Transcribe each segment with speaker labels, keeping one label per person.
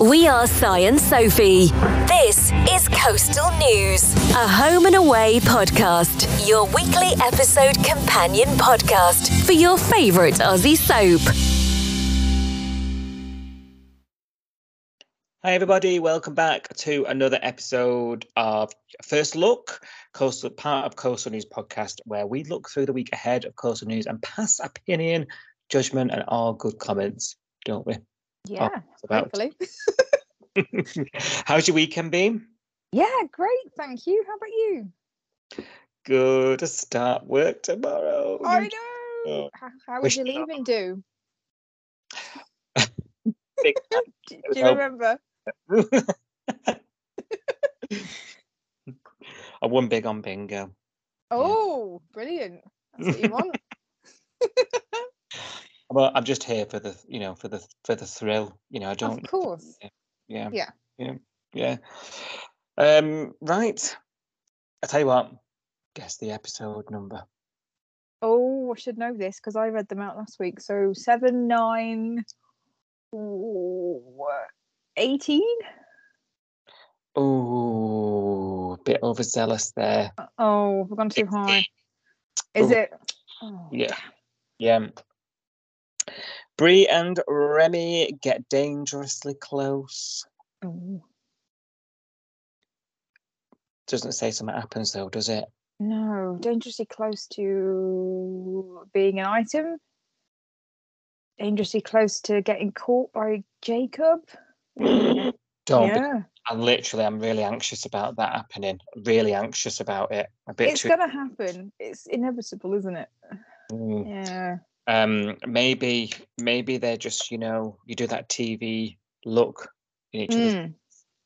Speaker 1: We are Science Sophie. This is Coastal News, a home and away podcast, your weekly episode companion podcast for your favourite Aussie soap.
Speaker 2: Hi, everybody. Welcome back to another episode of First Look, Coastal, part of Coastal News podcast, where we look through the week ahead of Coastal News and pass opinion, judgment, and all good comments, don't we?
Speaker 3: Oh,
Speaker 2: yeah, about-
Speaker 3: hopefully.
Speaker 2: How's your weekend been?
Speaker 3: Yeah, great. Thank you. How about you?
Speaker 2: Good to start work tomorrow.
Speaker 3: I know.
Speaker 2: Oh,
Speaker 3: How, was your leaving do? Do, do you remember?
Speaker 2: I won big on bingo.
Speaker 3: Oh, brilliant. That's what you want.
Speaker 2: Well, I'm just here for the, you know, for the for the thrill. You know, I don't.
Speaker 3: of course.
Speaker 2: Yeah.
Speaker 3: Yeah.
Speaker 2: Yeah. Yeah. Um, right. I tell you what, guess the episode number.
Speaker 3: Oh, I should know this because I read them out last week. So seven, nine, ooh, 18?
Speaker 2: Oh, a bit overzealous there.
Speaker 3: Oh, we've gone too high. Is
Speaker 2: Oh.
Speaker 3: it? Oh,
Speaker 2: Yeah. Yeah. Bree and Remy get dangerously close.
Speaker 3: oh,
Speaker 2: Doesn't say something happens though, does it?
Speaker 3: No, dangerously close to being an item. Dangerously close to getting caught by Jacob.
Speaker 2: Don't.
Speaker 3: yeah,
Speaker 2: I'm literally, I'm really anxious about that happening. Really anxious about it. A bit
Speaker 3: it's
Speaker 2: too.
Speaker 3: gonna happen. It's inevitable, isn't it?
Speaker 2: Mm.
Speaker 3: Yeah.
Speaker 2: Um maybe maybe they're just you know you do that tv look in each other's
Speaker 3: Mm,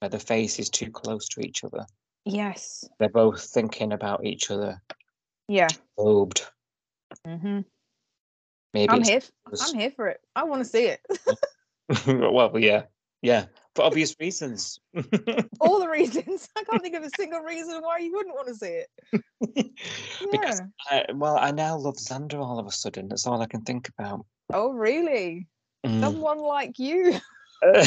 Speaker 2: where the face is too close to each other
Speaker 3: yes.
Speaker 2: they're both thinking about each other
Speaker 3: Yeah.
Speaker 2: probed
Speaker 3: hmm
Speaker 2: maybe
Speaker 3: I'm here. I'm here for it. I want to see it.
Speaker 2: well yeah yeah for obvious reasons
Speaker 3: All the reasons. I can't think of a single reason why you wouldn't want to see it.
Speaker 2: because
Speaker 3: Yeah.
Speaker 2: I, well i now love xander all of a sudden that's all i can think about
Speaker 3: Oh, really?
Speaker 2: Mm.
Speaker 3: Someone like you.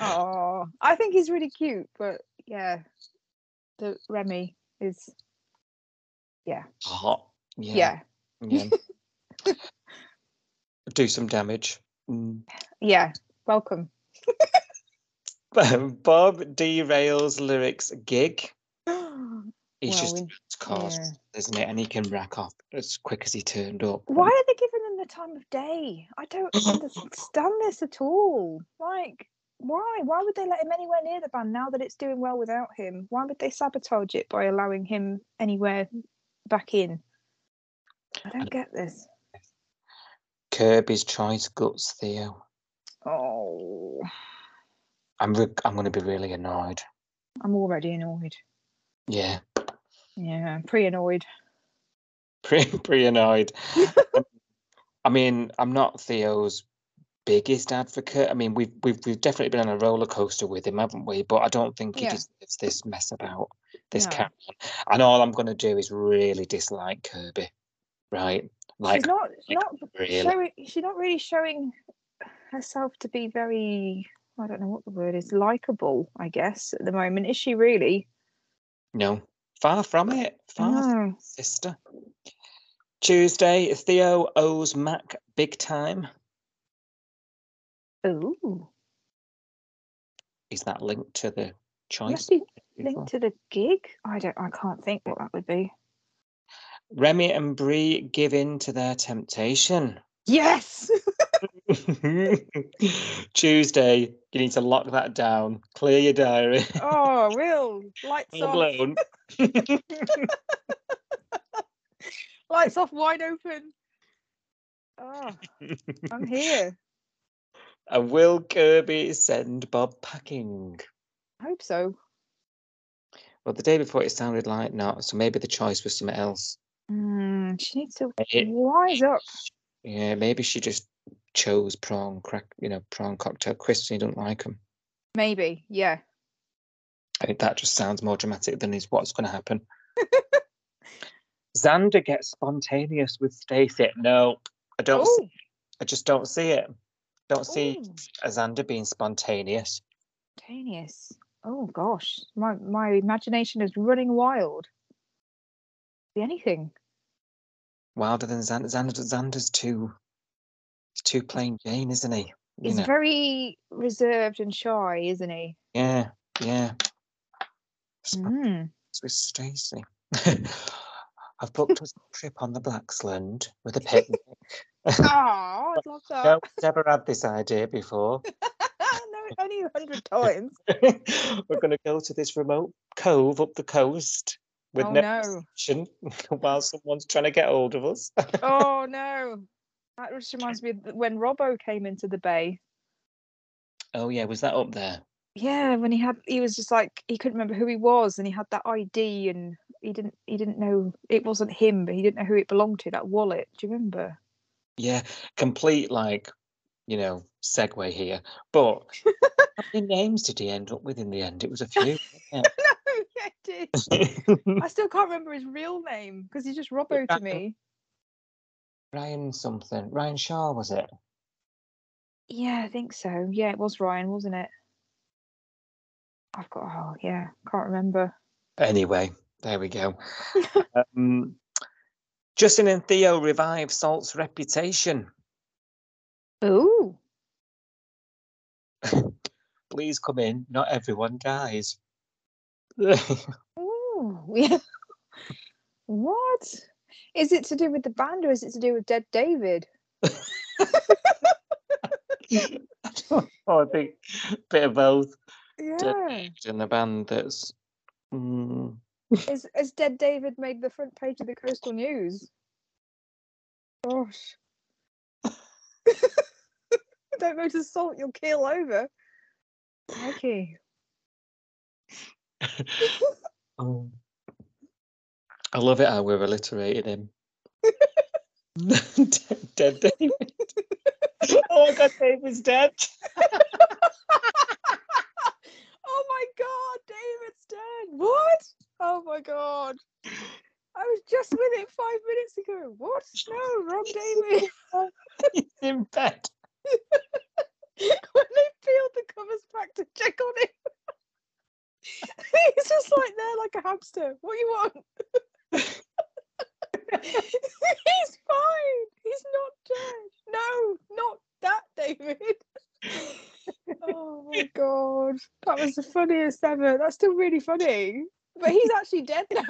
Speaker 3: Oh, I think he's really cute, but yeah, the Remy is, yeah,
Speaker 2: hot yeah
Speaker 3: yeah,
Speaker 2: yeah, do some damage Mm.
Speaker 3: yeah. Welcome.
Speaker 2: Bob derails Lyrik's gig. He's
Speaker 3: Well,
Speaker 2: just
Speaker 3: we-
Speaker 2: cost,
Speaker 3: yeah.
Speaker 2: isn't it? And he can rack off as quick as he turned up.
Speaker 3: Why are they giving him the time of day? I don't understand this at all. Like, why? Why would they let him anywhere near the band now that it's doing well without him? Why would they sabotage it by allowing him anywhere back in? I don't get this.
Speaker 2: Kirby's choice guts Theo.
Speaker 3: Oh,
Speaker 2: I'm re- I'm going to be really annoyed.
Speaker 3: I'm already annoyed.
Speaker 2: Yeah,
Speaker 3: Yeah, I'm pretty annoyed.
Speaker 2: pretty pretty annoyed. I mean, I'm not Theo's biggest advocate. I mean, we've we've we've definitely been on a roller coaster with him, haven't we? But I don't think he
Speaker 3: Yeah.
Speaker 2: deserves this mess about this
Speaker 3: No.
Speaker 2: cat. And all I'm going to do is really dislike Kirby, right? Like
Speaker 3: she's not
Speaker 2: like,
Speaker 3: not
Speaker 2: really.
Speaker 3: showing. She's not really showing herself to be very. I don't know what the word is. Likable, I guess, at the moment. Is she really?
Speaker 2: No, far from it. Far from sister. Tuesday, Theo owes Mac big time.
Speaker 3: Ooh,
Speaker 2: Is that linked to the choice?
Speaker 3: must be
Speaker 2: people?
Speaker 3: linked to the gig. I don't. I can't think what that would be.
Speaker 2: Remy and Bree give in to their temptation.
Speaker 3: Yes.
Speaker 2: Tuesday, you need to lock that down. Clear your diary.
Speaker 3: oh, real lights off. Lights off, wide open. Oh, I'm here.
Speaker 2: and will Kirby send Bob packing?
Speaker 3: I hope so.
Speaker 2: Well, the day before it sounded like not, so maybe the choice was something else.
Speaker 3: Mm, she needs to
Speaker 2: It-
Speaker 3: wise up.
Speaker 2: Yeah, maybe she just chose prawn crack, you know, prawn cocktail crisps. and He don't like them.
Speaker 3: Maybe, yeah.
Speaker 2: I think that just sounds more dramatic than is what's going to happen. Xander gets spontaneous with Stacey. No, I don't. see
Speaker 3: Oh,
Speaker 2: I just don't see it. Don't see
Speaker 3: Ooh.
Speaker 2: Xander being spontaneous.
Speaker 3: Spontaneous. Oh gosh, my my imagination is running wild. Be anything.
Speaker 2: Wilder than Xander. Xander Xander's too, too plain Jane, isn't he? You
Speaker 3: He's
Speaker 2: know.
Speaker 3: very reserved and shy, isn't he?
Speaker 2: Yeah, yeah.
Speaker 3: Mm.
Speaker 2: with Stacey. I've booked us a trip on the Blacksland with a picnic.
Speaker 3: Oh, I'd love that.
Speaker 2: no one's ever had this idea before.
Speaker 3: no, only a hundred times.
Speaker 2: We're going to go to this remote cove up the coast with
Speaker 3: Oh,
Speaker 2: no
Speaker 3: no.
Speaker 2: while someone's trying to get hold of us.
Speaker 3: Oh no. That just reminds me of when Robbo came into the bay.
Speaker 2: oh yeah, was that up there?
Speaker 3: Yeah, when he had he was just like he couldn't remember who he was and he had that ID and he didn't he didn't know it wasn't him, but he didn't know who it belonged to, that wallet. Do you remember?
Speaker 2: Yeah, complete like, you know, segue here. But how many names did he end up with in the end? It was a few. Wasn't
Speaker 3: no, yeah, I did.
Speaker 2: it?
Speaker 3: I still can't remember his real name because he's just Robbo to me.
Speaker 2: Ryan something. Ryan Shaw was it?
Speaker 3: Yeah, I think so. Yeah, it was Ryan, wasn't it? I've got oh yeah, can't remember.
Speaker 2: Anyway, there we go. um, Justin and Theo revive Salt's reputation.
Speaker 3: Ooh.
Speaker 2: Please come in. Not everyone dies.
Speaker 3: Ooh. Yeah. what? Is it to do with the band or is it to do with Dead David?
Speaker 2: oh, I think a bit of both.
Speaker 3: Yeah.
Speaker 2: In the band that's. Mm,
Speaker 3: Is has Dead David made the front page of the Coastal News? Gosh. Don't go to Salt, you'll keel over. Okay.
Speaker 2: oh. I love it how we're alliterating him. dead, dead David. oh my god, David's dead.
Speaker 3: oh my god, David's dead. What? Oh my god. I was just with it five minutes ago. What? No, wrong David.
Speaker 2: He's in bed.
Speaker 3: when they peeled the covers back to check on him. He's just like there like a hamster. What do you want? He's fine. He's not dead. No, not that David. oh my god. That was the funniest ever. That's still really funny. But he's actually dead now.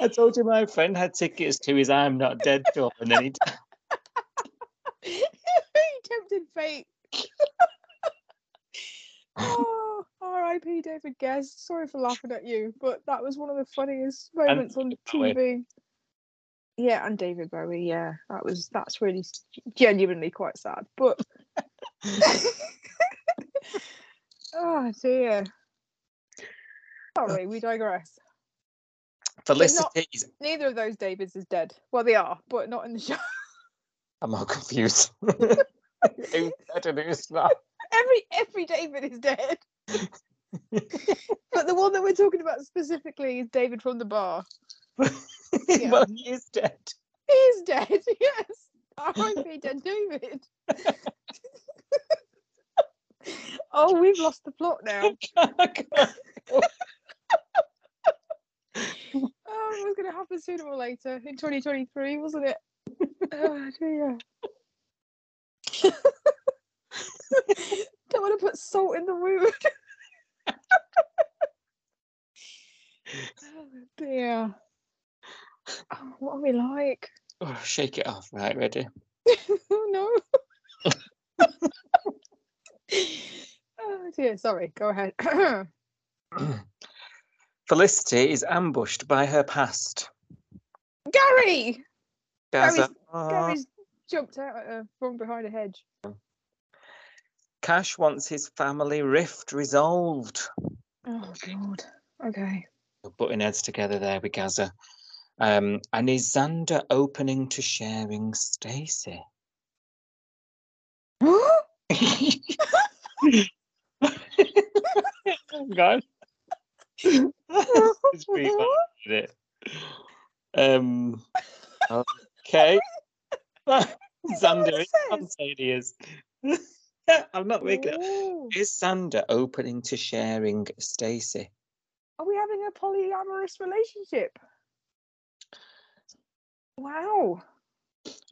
Speaker 2: I told you my friend had tickets to his I'm Not Dead tour, and then he
Speaker 3: he tempted fate. oh, R.I.P. David Gest. Sorry for laughing at you, but that was one of the funniest moments on
Speaker 2: Bowie.
Speaker 3: TV. Yeah, and David Bowie. Yeah, that was that's really genuinely quite sad. But oh dear. Sorry, we digress.
Speaker 2: Felicity is.
Speaker 3: Neither of those Davids is dead. Well, they are, but not in the show.
Speaker 2: I'm all confused. who's dead and who's not?
Speaker 3: Every every David is dead. But the one that we're talking about specifically is David from the bar. Yeah.
Speaker 2: well, he is dead.
Speaker 3: He is dead, yes. R.I.P. Dead David. Oh, we've lost the plot now. Oh, oh, it was going to happen sooner or later in 2023, wasn't it? oh, dear. Don't want to put salt in the wound. oh, dear. Oh, what are we like?
Speaker 2: oh, shake it off. Right, ready?
Speaker 3: oh no. oh dear, sorry, go ahead.
Speaker 2: Felicity is ambushed by her past.
Speaker 3: Gary!
Speaker 2: Gaza.
Speaker 3: Gary's-. Gary's jumped out at her from behind a hedge.
Speaker 2: Cash wants his family rift resolved.
Speaker 3: Oh god. Okay.
Speaker 2: We're Butting heads together there with Gaza. Um, and is Xander opening to sharing Stacy? God. It's pretty funny, isn't it? Um, okay.
Speaker 3: Is that what
Speaker 2: Xander
Speaker 3: it
Speaker 2: is
Speaker 3: says?
Speaker 2: I'm not making it.
Speaker 3: Ooh.
Speaker 2: Is Xander opening to sharing Stacy?
Speaker 3: Are we having a polyamorous relationship? Wow.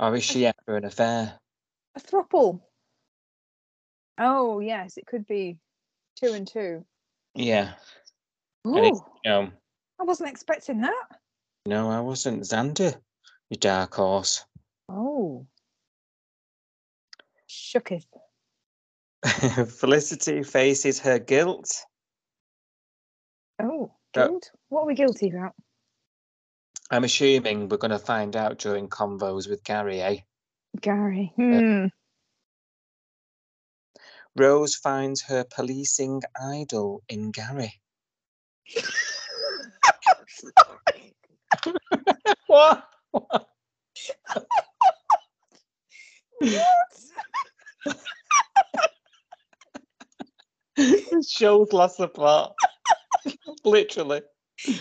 Speaker 2: Or is she after an affair?
Speaker 3: A throuple. Oh, yes, it could be two and two.
Speaker 2: Yeah.
Speaker 3: Ooh,
Speaker 2: know,
Speaker 3: I wasn't expecting that.
Speaker 2: no, I wasn't. Xander, your dark horse.
Speaker 3: Oh. Shooketh.
Speaker 2: Felicity faces her guilt.
Speaker 3: Oh, guilt? What are we guilty about?
Speaker 2: I'm assuming we're going to find out during convos with Gary, eh?
Speaker 3: Gary. Hmm.
Speaker 2: Rose finds her policing idol in Gary.
Speaker 3: Sorry.
Speaker 2: What?
Speaker 3: What?
Speaker 2: this show's lost the plot. Literally.
Speaker 3: So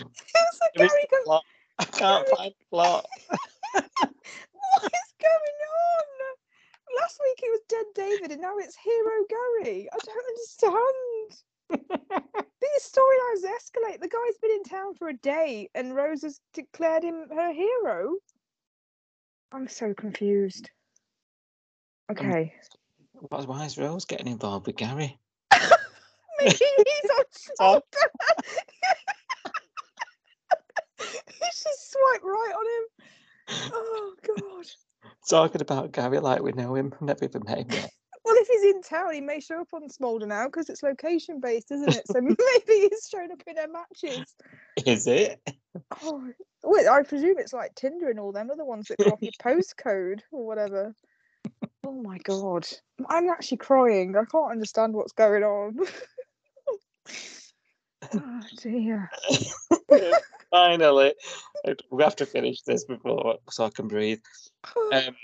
Speaker 2: There is
Speaker 3: Gary
Speaker 2: no plot. I can't find the plot.
Speaker 3: what is going on? Last week it was Dead David and now it's Hero Gary. I don't understand. These storylines escalate. The guy's been in town for a day and Rose has declared him her hero. I'm so confused. Um, okay.
Speaker 2: Why why is Rose getting involved with Gary?
Speaker 3: Maybe he's on
Speaker 2: Oh.
Speaker 3: shoulder. He's just swiped right on him. Oh god.
Speaker 2: Talking about Gary like we know him. Never even met him yet.
Speaker 3: If he's in town, he may show up on Smolder now because it's location based, isn't it? So maybe he's shown up in her matches.
Speaker 2: Is it?
Speaker 3: Oh, well, I presume it's like Tinder and all them other ones that go off your postcode or whatever. Oh my god, I'm actually crying. I can't understand what's going on. oh dear.
Speaker 2: Finally. We have to finish this before so I can breathe. Um,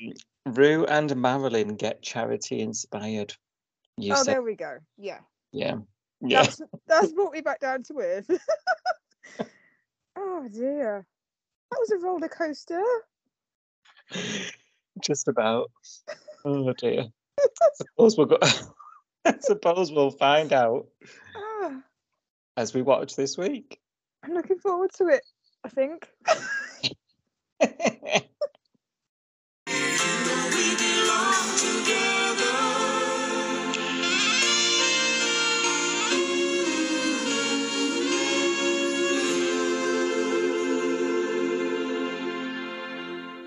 Speaker 2: Roo and Marilyn get charity inspired. You
Speaker 3: oh,
Speaker 2: said,
Speaker 3: there we go. Yeah,
Speaker 2: yeah. Yeah.
Speaker 3: that's that's brought me back down to earth. oh dear, that was a roller coaster.
Speaker 2: Just about. Oh dear. suppose we'll go. I suppose we'll find out
Speaker 3: Ah,
Speaker 2: as we watch this week.
Speaker 3: I'm looking forward to it. I think. good.